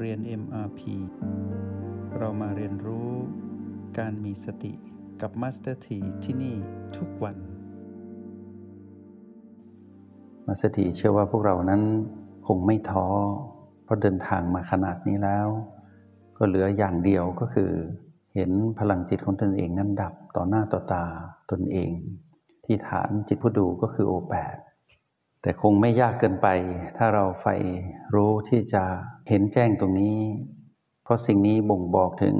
เรียน MRP เรามาเรียนรู้การมีสติกับ Master T ที่ที่นี่ทุกวันมาสถีเชื่อว่าพวกเรานั้นคงไม่ท้อ เพราะเดินทางมาขนาดนี้แล้ว ก็เหลืออย่างเดียวก็คือ เห็นพลังจิตของตนเองนั้นดับต่อหน้าต่อตาตนเอง ที่ฐานจิตผู้ดูก็คือโอแปด แต่คงไม่ยากเกินไป ถ้าเราใฝ่รู้ที่จะเห็นแจ้งตรงนี้ เพราะสิ่งนี้บ่งบอกถึง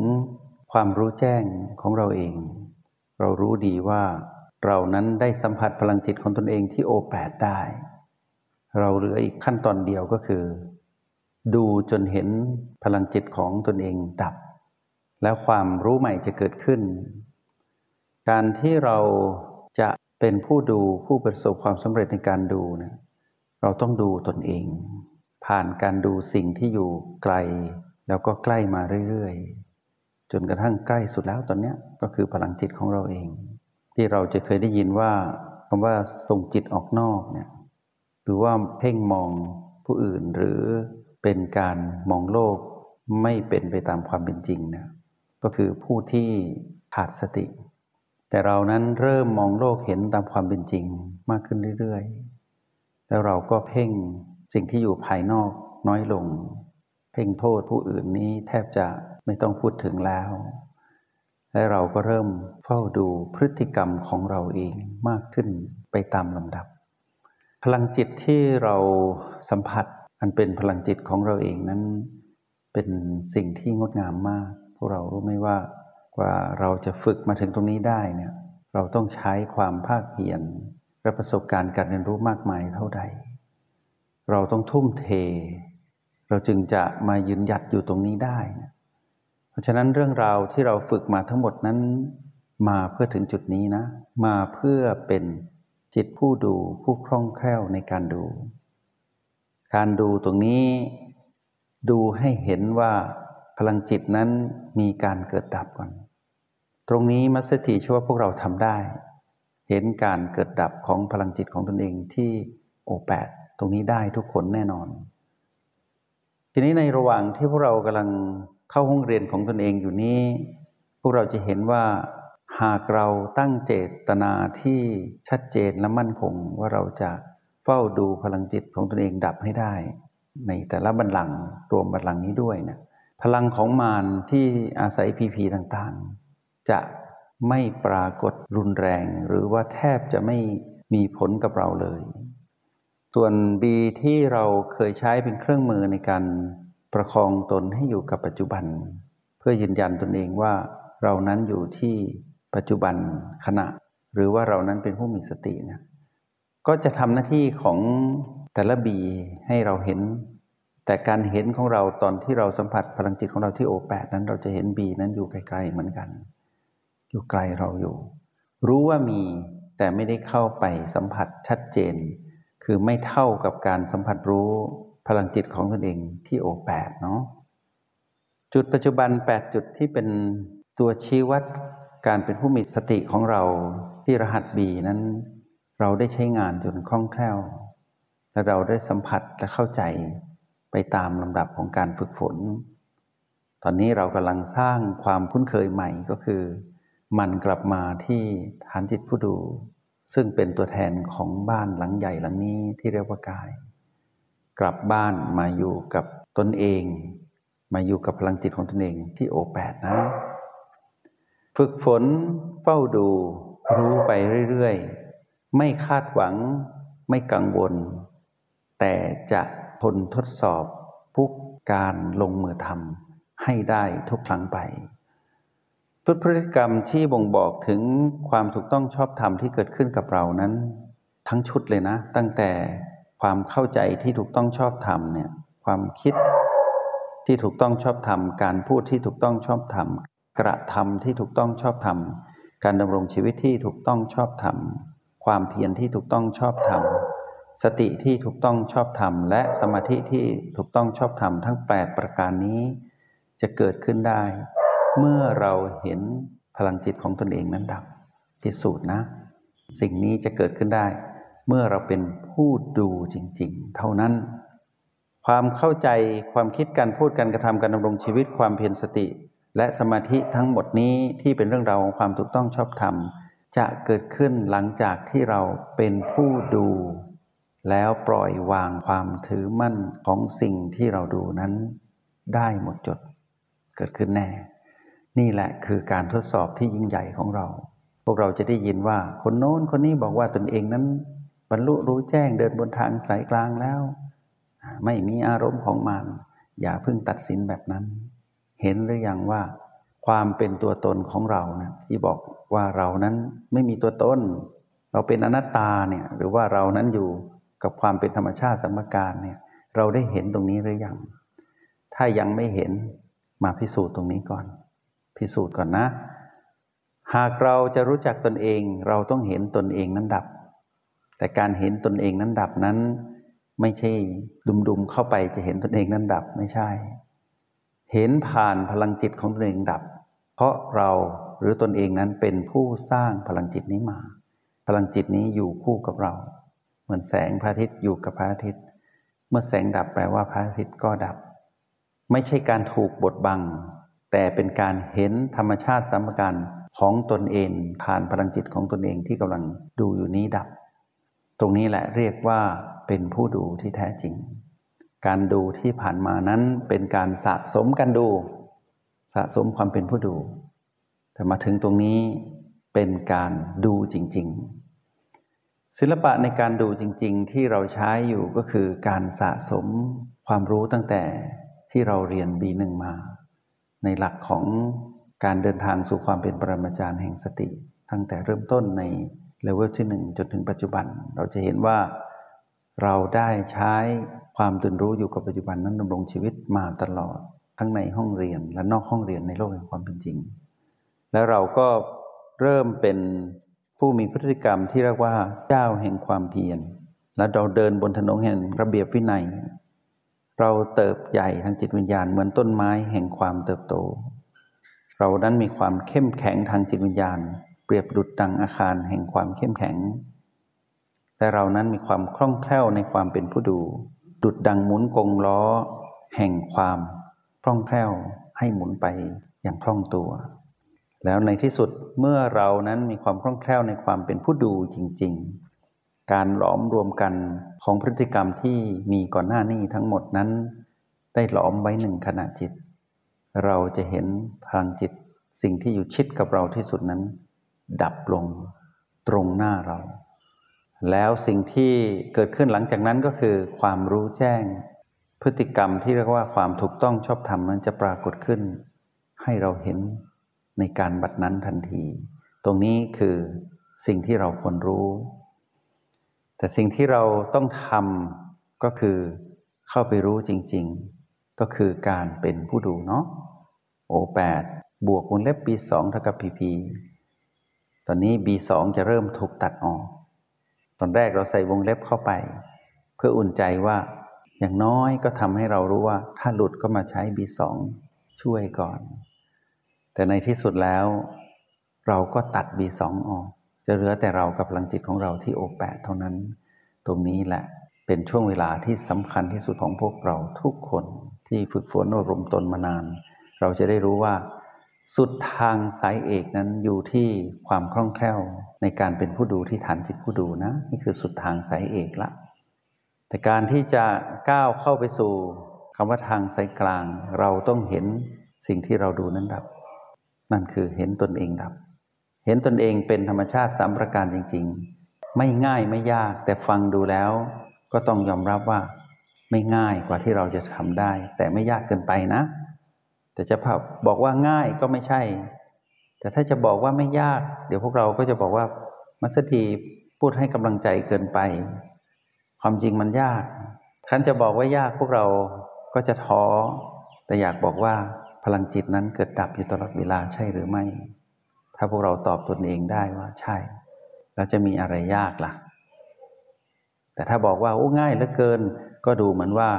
ความรู้แจ้งของเราเอง เรารู้ดีว่า เรานั้นได้สัมผัสพลังจิตของตนเองที่โอแปดได้ เราเหลืออีกขั้นตอนเดียวก็คือ ดูจนเห็นพลังจิตของตนเองดับ แล้วความรู้ใหม่จะเกิดขึ้น การที่เราจะ เป็นผู้ดูผู้ประสบความสำเร็จในการดูนะเราต้องดูตนเอง ผ่านการดูสิ่งที่อยู่ไกล แล้วก็ใกล้มาเรื่อยๆ จนกระทั่งใกล้สุดแล้วตอนนี้ก็คือพลังจิตของเราเอง ที่เราจะเคยได้ยินว่าคำว่าส่งจิตออกนอกเนี่ยหรือว่าเพ่งมองผู้อื่นหรือเป็นการมองโลกไม่เป็นไปตามความเป็นจริงนะก็คือผู้ที่ขาดสติ แต่เรานั้นเริ่มมองโลกเห็นตามความเป็นจริงมากขึ้นเรื่อยๆ แล้วเราก็เพ่งสิ่งที่อยู่ภายนอกน้อยลง เพ่งโทษผู้อื่นนี้แทบจะไม่ต้องพูดถึงแล้ว และเราก็เริ่มเฝ้าดูพฤติกรรมของเราเองมากขึ้นไปตามลำดับ พลังจิตที่เราสัมผัสอันเป็นพลังจิตของเราเองนั้น เป็นสิ่งที่งดงามมาก พวกเรารู้ไหมว่า ว่าเราจะฝึกมาถึงตรงนี้ได้เนี่ยเราต้องใช้ความภาคเพียรและประสบการณ์การเรียนรู้มากมายเท่าใด เราต้องทุ่มเท เราจึงจะมายืนหยัดอยู่ตรงนี้ได้ เพราะฉะนั้นเรื่องราวที่เราฝึกมาทั้งหมดนั้น มาเพื่อถึงจุดนี้นะ มาเพื่อเป็นจิตผู้ดูผู้คล่องแคล่วในการดู การดูตรงนี้ดูให้เห็นว่าพลังจิตนั้นมีการเกิดดับก่อน ตรงนี้มัสถีเชื่อว่าพวกเราทำได้ เห็นการเกิดดับของพลังจิตของตนเองที่โอแปดตรงนี้ได้ทุกคนแน่นอน ทีนี้ในระหว่างที่พวกเรากำลังเข้าห้องเรียนของตนเองอยู่นี้ พวกเราจะเห็นว่าหากเราตั้งเจตนาที่ชัดเจนและมั่นคงว่าเราจะเฝ้าดูพลังจิตของตนเองดับให้ได้ ในแต่ละบัลลังก์รวมบัลลังก์นี้ด้วยนะพลังของมารที่อาศัยพีพีต่างๆ จะไม่ปรากฏรุนแรง หรือว่าแทบจะไม่มีผลกับเราเลย ส่วนบีที่เราเคยใช้เป็นเครื่องมือในการประคองตนให้อยู่กับปัจจุบัน เพื่อยืนยันตนเองว่าเรานั้นอยู่ที่ปัจจุบันขณะ หรือว่าเรานั้นเป็นผู้มีสติเนี่ยก็จะทำหน้าที่ของแต่ละบีให้เราเห็น แต่การเห็นของเราตอนที่เราสัมผัสพลังจิตของเราที่โอแปดนั้นเราจะเห็นบีนั้นอยู่ไกลๆเหมือนกัน อยู่ไกลเราอยู่ รู้ว่ามีแต่ไม่ได้เข้าไปสัมผัสชัดเจน คือไม่เท่ากับการสัมผัสรู้พลังจิตของตนเองที่โอแปดเนาะจุดปัจจุบัน 8 จุดที่เป็นตัวชี้วัดการเป็นผู้มีสติของเราที่รหัสบีนั้น เราได้ใช้งานจนคล่องแคล่ว และเราได้สัมผัสและเข้าใจไปตามลำดับของการฝึกฝน ตอนนี้เรากำลังสร้างความคุ้นเคยใหม่ก็คือ มันกลับมาที่ฐานจิตผู้ดู ซึ่งเป็นตัวแทนของบ้านหลังใหญ่หลังนี้ที่เรียกว่ากาย กลับบ้านมาอยู่กับตนเอง มาอยู่กับพลังจิตของตนเองที่โอแปดนะ ฝึกฝนเฝ้าดูรู้ไปเรื่อยๆ ไม่คาดหวังไม่กังวล แต่จะทนทดสอบทุกการลงมือทำให้ได้ทุกครั้งไป ทุกพฤติกรรมที่บ่งบอกถึงความถูกต้องชอบธรรมที่เกิดขึ้นกับเรานั้น ทั้งชุดเลยนะ ตั้งแต่ความเข้าใจที่ถูกต้องชอบธรรมเนี่ยความคิดที่ถูกต้องชอบธรรม การพูดที่ถูกต้องชอบธรรม กระทำที่ถูกต้องชอบธรรม การดำรงชีวิตที่ถูกต้องชอบธรรม ความเพียรที่ถูกต้องชอบธรรม สติที่ถูกต้องชอบธรรม และสมาธิที่ถูกต้องชอบธรรมทั้ง 8 ประการนี้ จะเกิดขึ้นได้ เมื่อเราเห็นพลังจิตของตนเองนั้นดับพิสูจน์นะ สิ่งนี้จะเกิดขึ้นได้ เมื่อเราเป็นผู้ดูจริง ๆ เท่านั้น ความเข้าใจความคิดการพูดการกระทำการดำรงชีวิตความเพียรสติ และสมาธิทั้งหมดนี้ที่เป็นเรื่องราวของความถูกต้องชอบธรรมจะเกิดขึ้นหลังจากที่เราเป็นผู้ดู แล้วปล่อยวางความถือมั่นของสิ่งที่เราดูนั้น ได้หมดจดเกิดขึ้นแน่ นี่แหละคือการทดสอบที่ยิ่งใหญ่ของเรา พวกเราจะได้ยินว่าคนโน้นคนนี้บอกว่าตนเองนั้น บรรลุรู้แจ้งเดินบนทางสายกลางแล้ว ไม่มีอารมณ์ของมัน อย่าเพิ่งตัดสินแบบนั้น เห็นหรือยังว่า ความเป็นตัวตนของเรานะที่บอกว่าเรานั้นไม่มีตัวตนเราเป็นอนัตตาเนี่ยหรือว่าเรานั้นอยู่กับความเป็นธรรมชาติสัมมการเนี่ยเราได้เห็นตรงนี้หรือยัง ถ้ายังไม่เห็นมาพิสูจน์ตรงนี้ก่อน พิสูจน์ก่อนนะ หากเราจะรู้จักตนเอง เราต้องเห็นตนเองนั้นดับ แต่การเห็นตนเองนั้นดับนั้น ไม่ใช่ดุมๆเข้าไปจะเห็นตนเองนั้นดับไม่ใช่ เห็นผ่านพลังจิตของตนเองดับ เพราะเราหรือตนเองนั้นเป็นผู้สร้างพลังจิตนี้มา พลังจิตนี้อยู่คู่กับเรา เหมือนแสงพระอาทิตย์อยู่กับพระอาทิตย์ เมื่อแสงดับแปลว่าพระอาทิตย์ก็ดับ ไม่ใช่การถูกบดบัง แต่เป็นการเห็นธรรมชาติสัมการของตนเองผ่านพลังจิตของตนเองที่กำลังดูอยู่นี้ดับ ตรงนี้แหละเรียกว่าเป็นผู้ดูที่แท้จริง การดูที่ผ่านมานั้นเป็นการสะสมการดู สะสมความเป็นผู้ดู แต่มาถึงตรงนี้เป็นการดูจริง ๆ ศิลปะในการดูจริง ๆ ที่เราใช้อยู่ก็คือการสะสมความรู้ตั้งแต่ที่เราเรียน B1 มา ในหลักของการเดินทางสู่ความเป็นปรมาจารย์แห่งสติ ตั้งแต่เริ่มต้นในเลเวลที่ 1 จนถึงปัจจุบัน เราจะเห็นว่าเราได้ใช้ความตื่นรู้อยู่กับปัจจุบันนั้นดำรงชีวิตมาตลอด ทั้งในห้องเรียนและนอกห้องเรียนในโลกแห่งความเป็นจริง แล้วเราก็เริ่มเป็นผู้มีพฤติกรรมที่เรียกว่าเจ้าแห่งความเพียรและเราเดินบนถนนแห่งระเบียบวินัย เราเติบใหญ่ทางจิตวิญญาณเหมือนต้นไม้แห่งความเติบโต เรานั้นมีความเข้มแข็งทางจิตวิญญาณ เปรียบดุจดังอาคารแห่งความเข้มแข็ง แต่เรานั้นมีความคล่องแคล่วในความเป็นผู้ดู ดุดดังหมุนกงล้อ แห่งความคล่องแคล่วให้หมุนไปอย่างคล่องตัว แล้วในที่สุดเมื่อเรานั้นมีความคล่องแคล่วในความเป็นผู้ดูจริง ๆ การหลอมรวมกันของพฤติกรรมที่มีก่อนหน้านี้ทั้งหมดนั้น ได้หลอมไว้หนึ่งขณะจิต เราจะเห็นพลังจิตสิ่งที่อยู่ชิดกับเราที่สุดนั้น ดับลงตรงหน้าเรา แล้วสิ่งที่เกิดขึ้นหลังจากนั้นก็คือ ความรู้แจ้ง พฤติกรรมที่เรียกว่าความถูกต้องชอบธรรมนั้นจะปรากฏขึ้น ให้เราเห็นในการบัดนั้นทันที ตรงนี้คือสิ่งที่เราควรรู้ แต่สิ่งที่เราต้องทำก็คือเข้าไปรู้จริง ๆ ก็คือการเป็นผู้ดูเนาะโอแปดบวกวงเล็บ B2 เท่ากับ PP ตอนนี้ B2 จะเริ่มถูกตัดออก ตอนแรกเราใส่วงเล็บเข้าไป เพื่ออุ่นใจว่าอย่างน้อยก็ทำให้เรารู้ว่า ถ้าหลุดก็มาใช้ B2 ช่วยก่อน แต่ในที่สุดแล้ว เราก็ตัด B2 ออก จะเหลือแต่เรากับพลังจิตของเราที่โอแปดเท่านั้น ตรงนี้แหละเป็นช่วงเวลาที่สำคัญที่สุดของพวกเราทุกคนที่ฝึกฝนอบรมตนมานาน เราจะได้รู้ว่า สุดทางสายเอกนั้นอยู่ที่ความคล่องแคล่วในการเป็นผู้ดูที่ฐานจิตผู้ดูนะ นี่คือสุดทางสายเอกละแต่การที่จะก้าวเข้าไปสู่คำว่าทางสายกลาง เราต้องเห็นสิ่งที่เราดูนั้นดับ นั่นคือเห็นตนเองดับ เห็นตนเองเป็นธรรมชาติสามประการจริง ๆ ไม่ง่ายไม่ยากแต่ฟังดูแล้ว ก็ต้องยอมรับว่า ไม่ง่ายกว่าที่เราจะทำได้ แต่ไม่ยากเกินไปนะ แต่จะบอกว่าง่ายก็ไม่ใช่ แต่ถ้าจะบอกว่าไม่ยาก เดี๋ยวพวกเราก็จะบอกว่ามัสถีพูดให้กำลังใจเกินไป ความจริงมันยากคันจะบอกว่ายากพวกเราก็จะท้อ แต่อยากบอกว่าพลังจิตนั้นเกิดดับอยู่ตลอดเวลาใช่หรือไม่ ถ้าพวกเราตอบตนเองได้ว่าใช่ แล้วจะมีอะไรยากละ่ะ แต่ถ้าบอกว่าโอ้ง่ายเหลือเกิน ก็ดูเหมือนว่า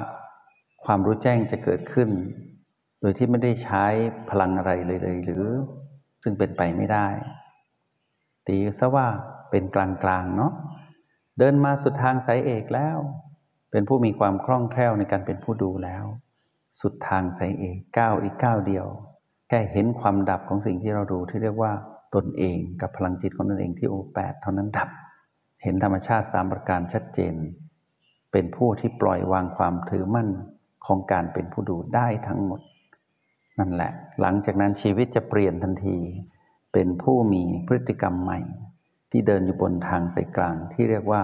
ความรู้แจ้งจะเกิดขึ้น โดยที่ไม่ได้ใช้พลังอะไรเลยเลยหรือ ซึ่งเป็นไปไม่ได้ ตีซะว่าเป็นกลางๆเนาะเดินมาสุดทางสายเอกแล้ว เป็นผู้มีความคล่องแคล่วในการเป็นผู้ดูแล้ว สุดทางสายเอกก้าวอีกก้าวเดียว แค่เห็นความดับของสิ่งที่เราดูที่เรียกว่าตนเองกับพลังจิตของตนเองที่โอแปดเท่านั้นดับ เห็นธรรมชาติสามประการชัดเจน เป็นผู้ที่ปล่อยวางความถือมั่นของการเป็นผู้ดูได้ทั้งหมด นั่นแหละ หลังจากนั้นชีวิตจะเปลี่ยนทันที เป็นผู้มีพฤติกรรมใหม่ ที่เดินอยู่บนทางสายกลางที่เรียกว่า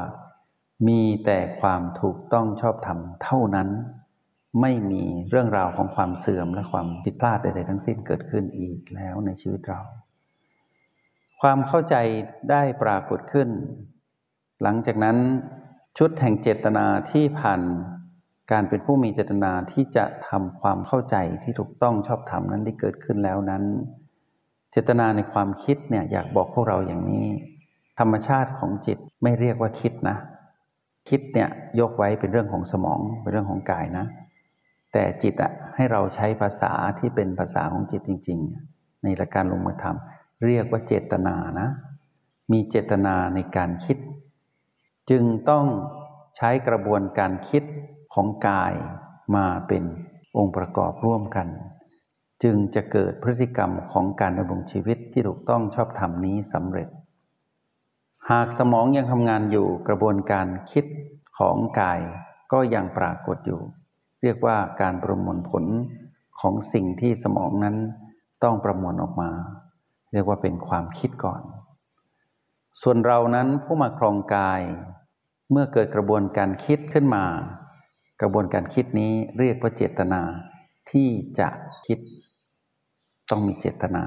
มีแต่ความถูกต้องชอบธรรมเท่านั้น ไม่มีเรื่องราวของความเสื่อมและความผิดพลาดใดๆทั้งสิ้นเกิดขึ้นอีกแล้วในชีวิตเรา ความเข้าใจได้ปรากฏขึ้น หลังจากนั้นชุดแห่งเจตนาที่ผ่านการเป็นผู้มีเจตนาที่จะทำความเข้าใจที่ถูกต้องชอบธรรมนั้นที่เกิดขึ้นแล้วนั้น เจตนาในความคิดเนี่ยอยากบอกพวกเราอย่างนี้ ธรรมชาติของจิตไม่เรียกว่าคิดนะ คิดเนี่ยยกไว้เป็นเรื่องของสมองเป็นเรื่องของกายนะ แต่จิตอะให้เราใช้ภาษาที่เป็นภาษาของจิตจริง ๆ ในหลักการลงมือทำเรียกว่าเจตนานะ มีเจตนาในการคิด จึงต้องใช้กระบวนการคิดของกายมาเป็นองค์ประกอบร่วมกัน จึงจะเกิดพฤติกรรมของการดำรงชีวิตที่ถูกต้องชอบธรรมนี้สำเร็จ หากสมองยังทำงานอยู่กระบวนการคิดของกายก็ยังปรากฏอยู่ เรียกว่าการประมวลผลของสิ่งที่สมองนั้นต้องประมวลออกมา เรียกว่าเป็นความคิดก่อน ส่วนเรานั้นผู้มาครองกาย เมื่อเกิดกระบวนการคิดขึ้นมา กระบวนการคิดนี้เรียกว่าเจตนาที่จะคิด ต้องมีเจตนา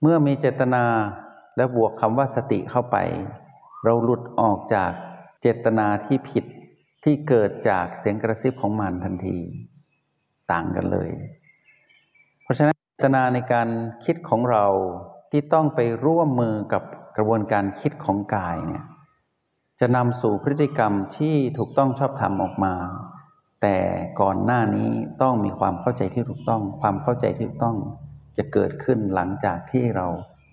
เมื่อมีเจตนาและบวกคำว่าสติเข้าไป เราหลุดออกจากเจตนาที่ผิด ที่เกิดจากเสียงกระซิบของมันทันทีต่างกันเลย เพราะฉะนั้นตนาในการคิดของเราที่ต้องไปร่วมมือกับกระบวนการคิดของกายเนี่ยจะนำสู่พฤติกรรมที่ถูกต้องชอบธรรมออกมา แต่ก่อนหน้านี้ต้องมีความเข้าใจที่ถูกต้อง ความเข้าใจที่ถูกต้องจะเกิดขึ้นหลังจากที่เรา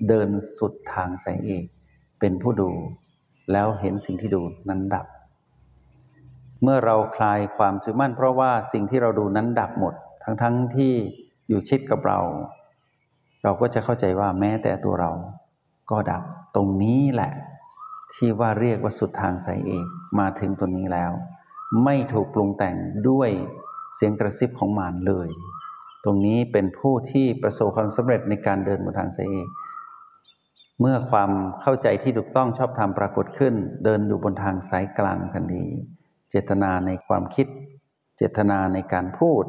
เดินสุดทางสายเอกเป็นผู้ดู แล้วเห็นสิ่งที่ดูนั้นดับ เมื่อเราคลายความถือมั่น เพราะว่าสิ่งที่เราดูนั้นดับหมด ทั้งๆทที่อยู่ชิดกับเรา เราก็จะเข้าใจว่าแม้แต่ตัวเราก็ดับตรงนี้แหละ ที่ว่าเรียกว่าสุดทางสายเอกมาถึงตัวนี้แล้ว ไม่ถูกปรุงแต่งด้วยเสียงกระซิบของมารเลย ตรงนี้เป็นผู้ที่ประสบความสำเร็จในการเดินบนทางสายเอกเมื่อความเข้าใจที่ถูกต้องชอบธรรมปรากฏขึ้น เดินอยู่บนทางสายกลางทันที เจตนาในความคิด เจตนาในการพูด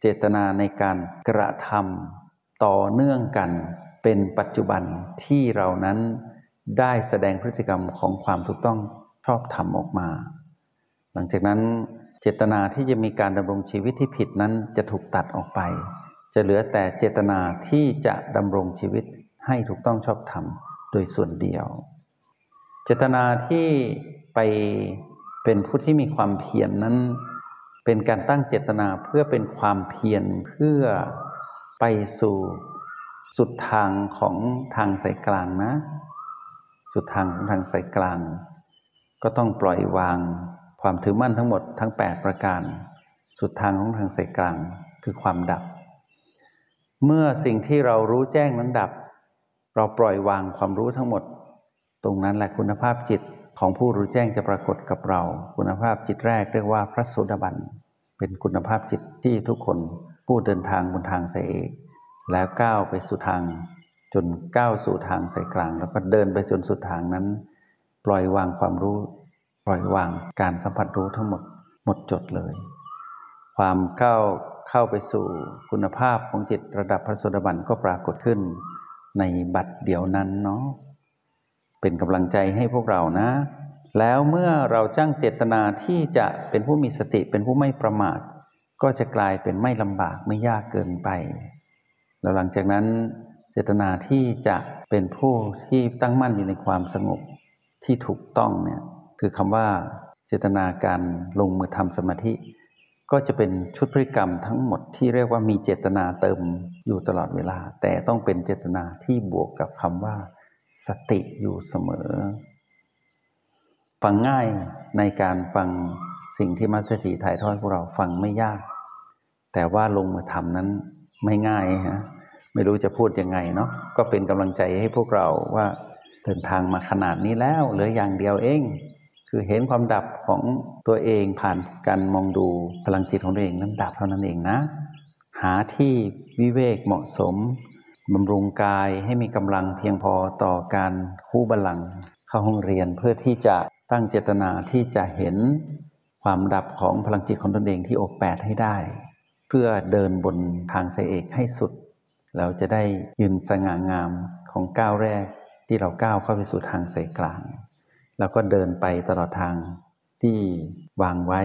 เจตนาในการกระทำต่อเนื่องกัน เป็นปัจจุบันที่เรานั้นได้แสดงพฤติกรรมของความถูกต้องชอบธรรมออกมา หลังจากนั้นเจตนาที่จะมีการดำรงชีวิตที่ผิดนั้นจะถูกตัดออกไป จะเหลือแต่เจตนาที่จะดำรงชีวิตให้ถูกต้องชอบธรรมโดยส่วนเดียว เจตนาที่ไป เป็นผู้ที่มีความเพียรนนั้น เป็นการตั้งเจตนาเพื่อเป็นความเพียรเพื่อไปสู่สุดทางของทางสายกลางนะ สุดทางของทางสายกลาง ก็ต้องปล่อยวางความถือมั่นทั้งหมดทั้ง 8 ประการ สุดทางของทางสายกลางคือความดับ เมื่อสิ่งที่เรารู้แจ้งนั้นดับ เราปล่อยวางความรู้ทั้งหมด ตรงนั้นแหละคุณภาพจิต ของผู้รู้แจ้งจะปรากฏกับเรา คุณภาพจิตแรกเรียกว่าพระโสดาบัน เป็นคุณภาพจิตที่ทุกคนผู้เดินทางบนทางสายเอก แล้วก้าวไปสู่ทาง จนก้าวสู่ทางสายกลาง แล้วก็เดินไปจนสุดทางนั้น ปล่อยวางความรู้ ปล่อยวางการสัมผัสรู้ทั้งหมดหมดจดเลย ความก้าวเข้าไปสู่คุณภาพของจิตระดับพระโสดาบันก็ปรากฏขึ้น ในบัดเดียวนั้นเนาะ เป็นกำลังใจให้พวกเรานะ แล้วเมื่อเราจ้างเจตนาที่จะเป็นผู้มีสติเป็นผู้ไม่ประมาท ก็จะกลายเป็นไม่ลำบากไม่ยากเกินไป แล้วหลังจากนั้นเจตนาที่จะเป็นผู้ที่ตั้งมั่นอยู่ในความสงบที่ถูกต้องเนี่ยคือคำว่าเจตนาการลงมือทำสมาธิ ก็จะเป็นชุดพฤติกรรมทั้งหมดที่เรียกว่ามีเจตนาเติมอยู่ตลอดเวลา แต่ต้องเป็นเจตนาที่บวกกับคำว่า สติอยู่เสมอ ฟังง่ายในการฟังสิ่งที่มาสเตอร์ทีถ่ายทอดพวกเราฟังไม่ยาก แต่ว่าลงมือทำนั้นไม่ง่ายฮะไม่รู้จะพูดยังไงเนาะก็เป็นกำลังใจให้พวกเราว่าเดินทางมาขนาดนี้แล้วเหลืออย่างเดียวเอง คือเห็นความดับของตัวเองผ่านการมองดูพลังจิตของตัวเองนั้นดับเท่านั้นเองนะ หาที่วิเวกเหมาะสม บำรุงกายให้มีกำลังเพียงพอต่อการคู่บาลังก์เข้าห้องเรียนเพื่อที่จะตั้งเจตนาที่จะเห็นความดับของพลังจิตของตนเองที่อบแปดให้ได้ เพื่อเดินบนทางสายเอกให้สุด เราจะได้ยืนสง่างามของก้าวแรกที่เราก้าวเข้าไปสู่ทางสายกลาง แล้วก็เดินไปตลอดทางที่วางไว้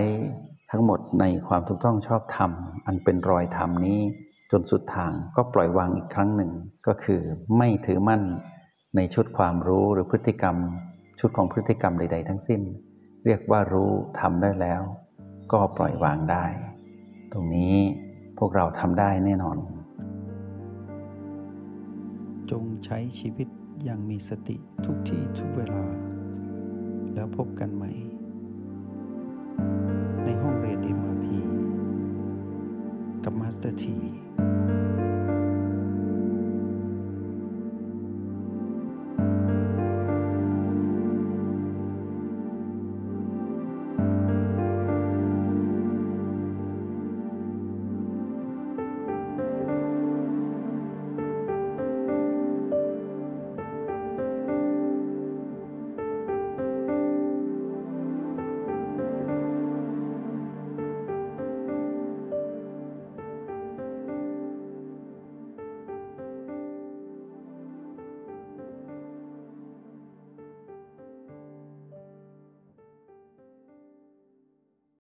ทั้งหมดในความถูกต้องชอบธรรม อันเป็นรอยธรรมนี้ จนสุดทางก็ปล่อยวางอีกครั้งหนึ่ง ก็คือไม่ถือมั่นในชุดความรู้หรือพฤติกรรม ชุดของพฤติกรรมใด ๆ ทั้งสิ้น เรียกว่ารู้ทำได้แล้ว ก็ปล่อยวางได้ ตรงนี้พวกเราทำได้แน่นอน จงใช้ชีวิตอย่างมีสติทุกที่ทุกเวลา แล้วพบกันใหม่ ในห้องเรียน MRP กับมาสเตอร์ที